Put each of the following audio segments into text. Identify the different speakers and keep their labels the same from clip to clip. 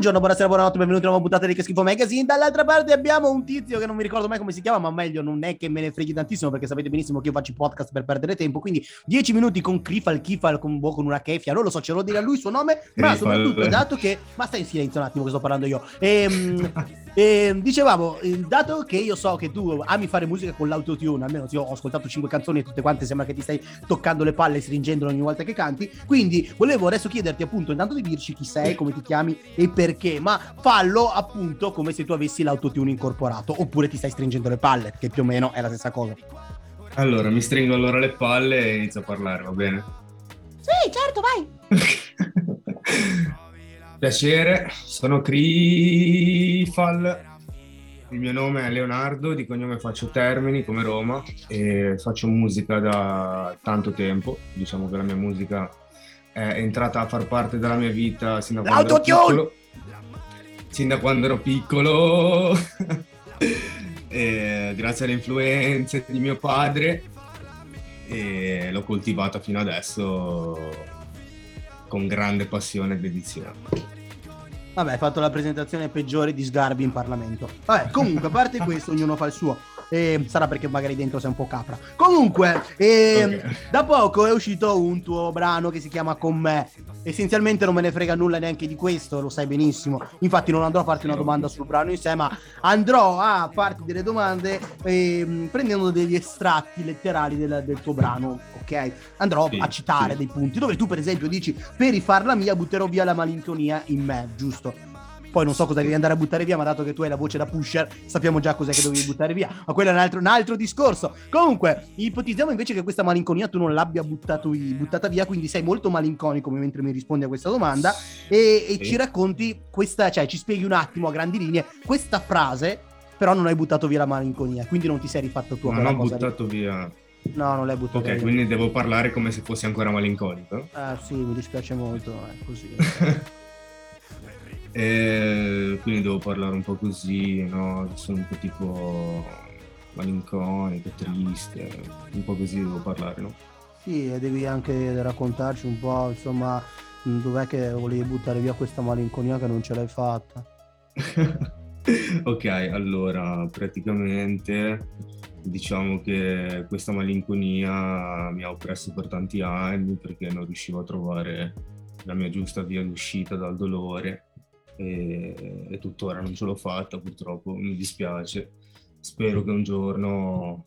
Speaker 1: Buongiorno, buonasera, buonanotte, benvenuti a una nuova puntata di Che Schifo Magazine. Dall'altra parte abbiamo un tizio che non mi ricordo mai come si chiama, ma meglio non è che me ne freghi tantissimo perché sapete benissimo che io faccio i podcast per perdere tempo. Quindi 10 minuti con Crifal, Kifal, con, boh, con una kefia, non lo so, ce lo dire a lui il suo nome, ma soprattutto dato che... Ma stai in silenzio un attimo che sto parlando io. Ehm... E dicevamo, dato che io so che tu ami fare musica con l'autotune, almeno io ho ascoltato 5 canzoni e tutte quante sembra che ti stai toccando le palle e stringendole ogni volta che canti, quindi volevo adesso chiederti appunto intanto di dirci chi sei, come ti chiami e perché, ma fallo appunto come se tu avessi l'autotune incorporato, oppure ti stai stringendo le palle, che più o meno è la stessa cosa.
Speaker 2: Allora, mi stringo allora le palle e inizio a parlare, va bene?
Speaker 1: Sì, certo, vai!
Speaker 2: Piacere, sono Crifal, il mio nome è Leonardo, di cognome faccio Termini come Roma e faccio musica da tanto tempo, diciamo che la mia musica è entrata a far parte della mia vita sin da quando ero piccolo. Sin da quando ero piccolo, grazie alle influenze di mio padre e l'ho coltivata fino adesso con grande passione e dedizione.
Speaker 1: Vabbè, hai fatto la presentazione peggiore di Sgarbi in Parlamento. Vabbè, comunque, a parte questo, ognuno fa il suo. E sarà perché magari dentro sei un po' capra. Comunque, e, okay. da poco è uscito un tuo brano che si chiama Con me. Essenzialmente non me ne frega nulla neanche di questo, lo sai benissimo. Infatti non andrò a farti una domanda sul brano in sé, ma andrò a farti delle domande eh, prendendo degli estratti letterali del, del tuo brano, ok? Andrò sì, a citare sì. dei punti dove tu per esempio dici per rifarla mia butterò via la malinconia in me, giusto? Poi non so cosa devi andare a buttare via, ma dato che tu hai la voce da pusher, sappiamo già cos'è che devi buttare via. Ma quello è un altro, un altro discorso. Comunque, ipotizziamo invece che questa malinconia tu non l'abbia buttata via, quindi sei molto malinconico mentre mi rispondi a questa domanda e, e sì. ci racconti questa, cioè ci spieghi un attimo a grandi linee questa frase, però non hai buttato via la malinconia, quindi non ti sei rifatto tu.
Speaker 2: Non ho buttato di... via.
Speaker 1: No, non l'hai buttato
Speaker 2: Ok,
Speaker 1: via.
Speaker 2: quindi devo parlare come se fossi ancora malinconico?
Speaker 1: Ah sì, mi dispiace molto, è così.
Speaker 2: E quindi devo parlare un po' così, no? Sono un po' tipo malinconico, triste, un po' così devo parlare, no?
Speaker 1: Sì, e devi anche raccontarci un po', insomma, dov'è che volevi buttare via questa malinconia che non ce l'hai fatta.
Speaker 2: ok, allora, praticamente diciamo che questa malinconia mi ha oppresso per tanti anni perché non riuscivo a trovare la mia giusta via d'uscita dal dolore e, e tuttora non ce l'ho fatta purtroppo, mi dispiace. Spero che un giorno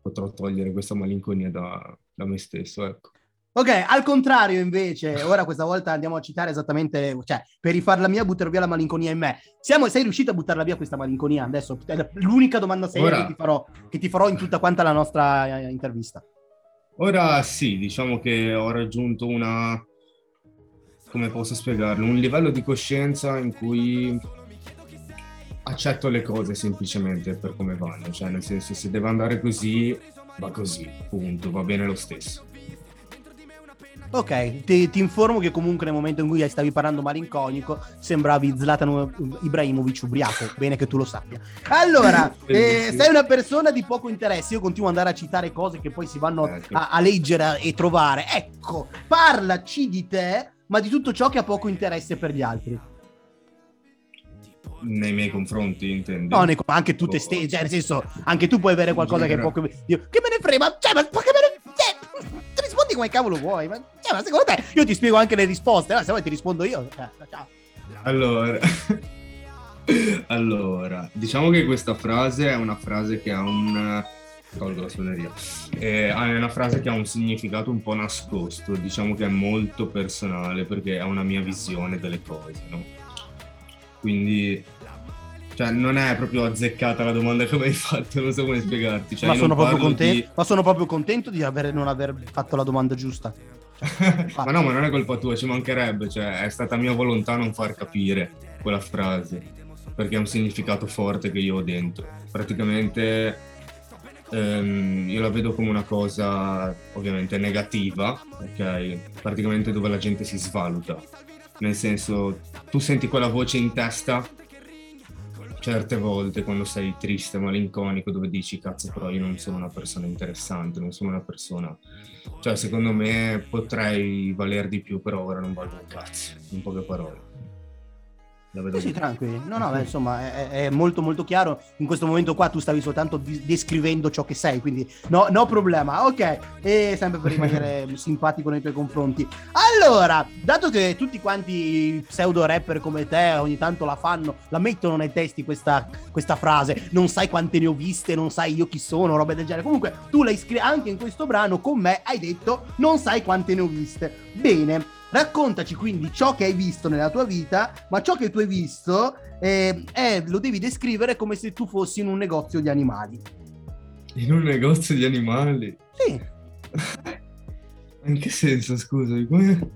Speaker 2: potrò togliere questa malinconia da, da me stesso, ecco.
Speaker 1: Ok, al contrario invece, ora questa volta andiamo a citare esattamente, cioè, per rifarla mia buttare via la malinconia in me. Siamo, sei riuscito a buttarla via questa malinconia? Adesso è l'unica domanda seria ora... che, ti farò, che ti farò in tutta quanta la nostra eh, intervista.
Speaker 2: Ora sì, diciamo che ho raggiunto una, come posso spiegarlo, un livello di coscienza in cui accetto le cose semplicemente per come vanno, cioè nel senso se deve andare così, va così, punto, va bene lo stesso.
Speaker 1: Ok, ti, ti, informo che comunque nel momento in cui stavi parlando malinconico sembravi Zlatan Ibrahimovic ubriaco, bene che tu lo sappia. Allora, eh, sei una persona di poco interesse, io continuo ad andare a citare cose che poi si vanno ecco. a, a leggere e trovare. Ecco, parlaci di te ma di tutto ciò che ha poco interesse per gli altri.
Speaker 2: Nei miei confronti, intendi?
Speaker 1: No, nei, anche tu te stesso, cioè, nel senso, anche tu puoi avere qualcosa che è poco... Io, che me ne frega, cioè, ma che me ne... Cioè, ti rispondi come cavolo vuoi, ma, cioè, ma secondo te io ti spiego anche le risposte, no? se vuoi ti rispondo io. Cioè, ciao.
Speaker 2: Allora... allora, diciamo che questa frase è una frase che ha un tolgo la suoneria. Eh, è una frase che ha un significato un po' nascosto, diciamo che è molto personale perché è una mia visione delle cose, no? Quindi cioè, non è proprio azzeccata la domanda che mi hai fatto, non so come spiegarti. Cioè,
Speaker 1: ma, sono di... ma, sono proprio contento di aver, non aver fatto la domanda giusta.
Speaker 2: ma no, ma non è colpa tua, ci mancherebbe, cioè, è stata mia volontà non far capire quella frase, perché ha un significato forte che io ho dentro. Praticamente ehm, io la vedo come una cosa ovviamente negativa, ok? Praticamente dove la gente si svaluta. Nel senso, tu senti quella voce in testa certe volte quando sei triste, malinconico, dove dici cazzo però io non sono una persona interessante, non sono una persona... Cioè secondo me potrei valer di più, però ora non valgo un cazzo, in poche parole. Vedo
Speaker 1: sì, tranquilli. No, no, beh, insomma, è, è, molto molto chiaro. In questo momento qua tu stavi soltanto descrivendo ciò che sei, quindi no, no problema. Ok, e sempre per rimanere simpatico nei tuoi confronti. Allora, dato che tutti quanti pseudo rapper come te ogni tanto la fanno, la mettono nei testi questa, questa frase, non sai quante ne ho viste, non sai io chi sono, robe del genere. Comunque, tu l'hai scritto anche in questo brano con me, hai detto non sai quante ne ho viste. Bene, Raccontaci quindi ciò che hai visto nella tua vita, ma ciò che tu hai visto eh, è, lo devi descrivere come se tu fossi in un negozio di animali.
Speaker 2: In un negozio di animali?
Speaker 1: Sì.
Speaker 2: in che senso, scusami? Come...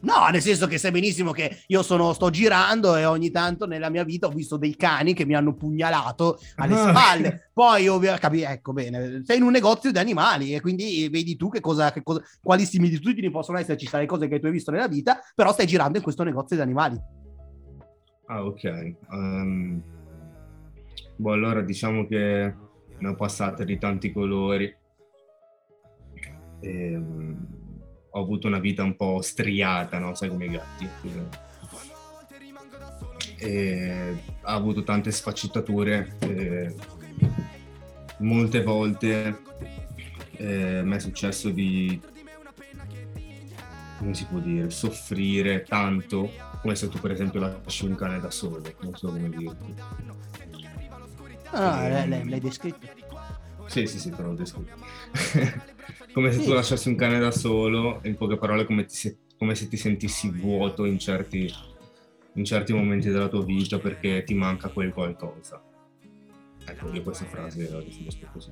Speaker 1: No, nel senso che sai benissimo che io sono, sto girando e ogni tanto nella mia vita ho visto dei cani che mi hanno pugnalato alle ah. spalle. Poi, ovvio, capi, ecco bene, sei in un negozio di animali e quindi vedi tu che cosa, che cosa, quali similitudini possono esserci tra le cose che tu hai visto nella vita, però stai girando in questo negozio di animali.
Speaker 2: Ah, ok. Um, boh, allora diciamo che ne ho passate di tanti colori. E, um ho avuto una vita un po' striata, no? Sai come i gatti. E ha avuto tante sfaccettature. E molte volte eh, mi è successo di, come si può dire, soffrire tanto, come se tu per esempio lasci un cane da solo, non so come dirti.
Speaker 1: Ah, e... l'hai, l'hai descritto?
Speaker 2: Sì, sì, sì, te l'ho descritto. come se tu lasciassi un cane da solo, in poche parole come, ti, come se ti sentissi vuoto in certi, in certi, momenti della tua vita perché ti manca quel qualcosa. Ecco, io questa frase la definisco così.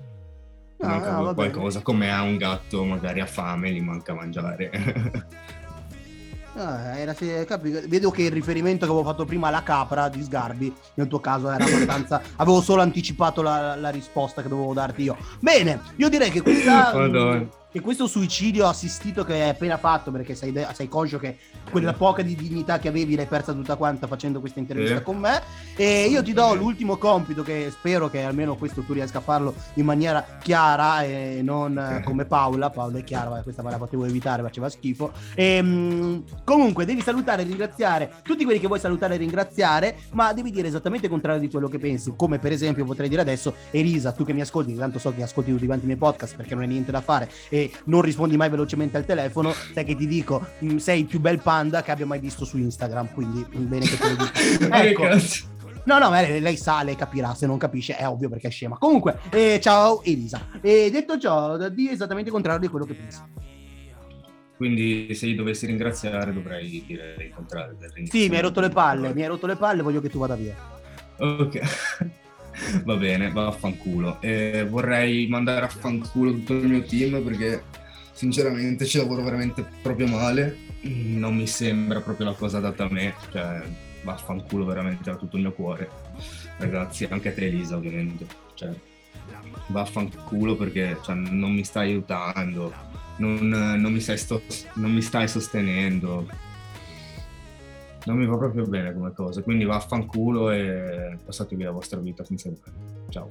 Speaker 2: No, manca no, qualcosa, come a un gatto magari ha fame, gli manca mangiare.
Speaker 1: Ah, era, capi, vedo che il riferimento che avevo fatto prima alla capra di Sgarbi, nel tuo caso era abbastanza. avevo solo anticipato la, la, risposta che dovevo darti io. Bene, io direi che questa. Madonna che questo suicidio assistito che hai appena fatto, perché sei, sei conscio che quella poca di dignità che avevi l'hai persa tutta quanta facendo questa intervista eh. con me, e io ti do l'ultimo compito che spero che almeno questo tu riesca a farlo in maniera chiara e non eh. come Paola, Paola è chiara, questa me la potevo evitare, faceva schifo. E, ehm, mh, comunque devi salutare e ringraziare tutti quelli che vuoi salutare e ringraziare, ma devi dire esattamente il contrario di quello che pensi, come per esempio potrei dire adesso, Elisa, tu che mi ascolti, tanto so che ascolti tutti quanti i miei podcast perché non hai niente da fare e non rispondi mai velocemente al telefono, sai che ti dico, mm, sei il più bel panda che abbia mai visto su Instagram, quindi mm, bene che te lo dico. ecco. No, no, lei, lei, sa, lei capirà, se non capisce è ovvio perché è scema. Comunque, eh, ciao Elisa. E detto ciò, di esattamente il contrario di quello che pensi.
Speaker 2: Quindi se io dovessi ringraziare dovrei dire il contrario.
Speaker 1: Sì, mi hai rotto le palle, mi hai rotto le palle, voglio che tu vada via.
Speaker 2: Ok. Va bene, vaffanculo. E vorrei mandare a fanculo tutto il mio team perché sinceramente ci lavoro veramente proprio male. Non mi sembra proprio la cosa adatta a me. Cioè, vaffanculo veramente da tutto il mio cuore. Ragazzi, anche a te Elisa ovviamente. Cioè, vaffanculo perché cioè, non mi stai aiutando, non, non, mi stai sto, non mi stai sostenendo non mi va proprio bene come cosa, quindi vaffanculo e passate via la vostra vita senza. Ciao.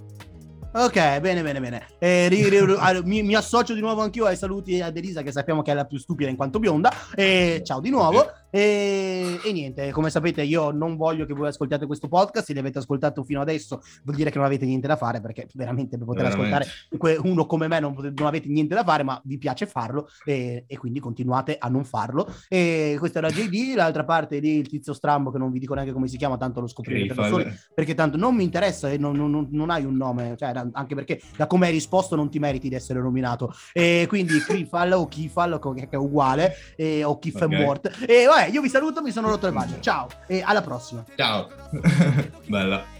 Speaker 1: Ok, bene, bene, bene. Eh, ri, ri, ri, mi, mi, associo di nuovo anch'io ai saluti ad Elisa, che sappiamo che è la più stupida in quanto bionda. E ciao di nuovo. E, e, niente, come sapete, io non voglio che voi ascoltiate questo podcast. Se li avete ascoltato fino adesso, vuol dire che non avete niente da fare, perché veramente per poter veramente. ascoltare uno come me non, potete, non, avete niente da fare, ma vi piace farlo e, e, quindi continuate a non farlo. E questa era JD, l'altra parte lì il tizio strambo, che non vi dico neanche come si chiama, tanto lo scoprirete da soli, perché tanto non mi interessa e non, non, non hai un nome, cioè anche perché da come hai risposto non ti meriti di essere nominato. E quindi Krifal o Kifal, che è uguale, e, o Kif okay. E vabbè, io vi saluto, mi sono rotto le palle. Ciao e alla prossima.
Speaker 2: Ciao. Bella.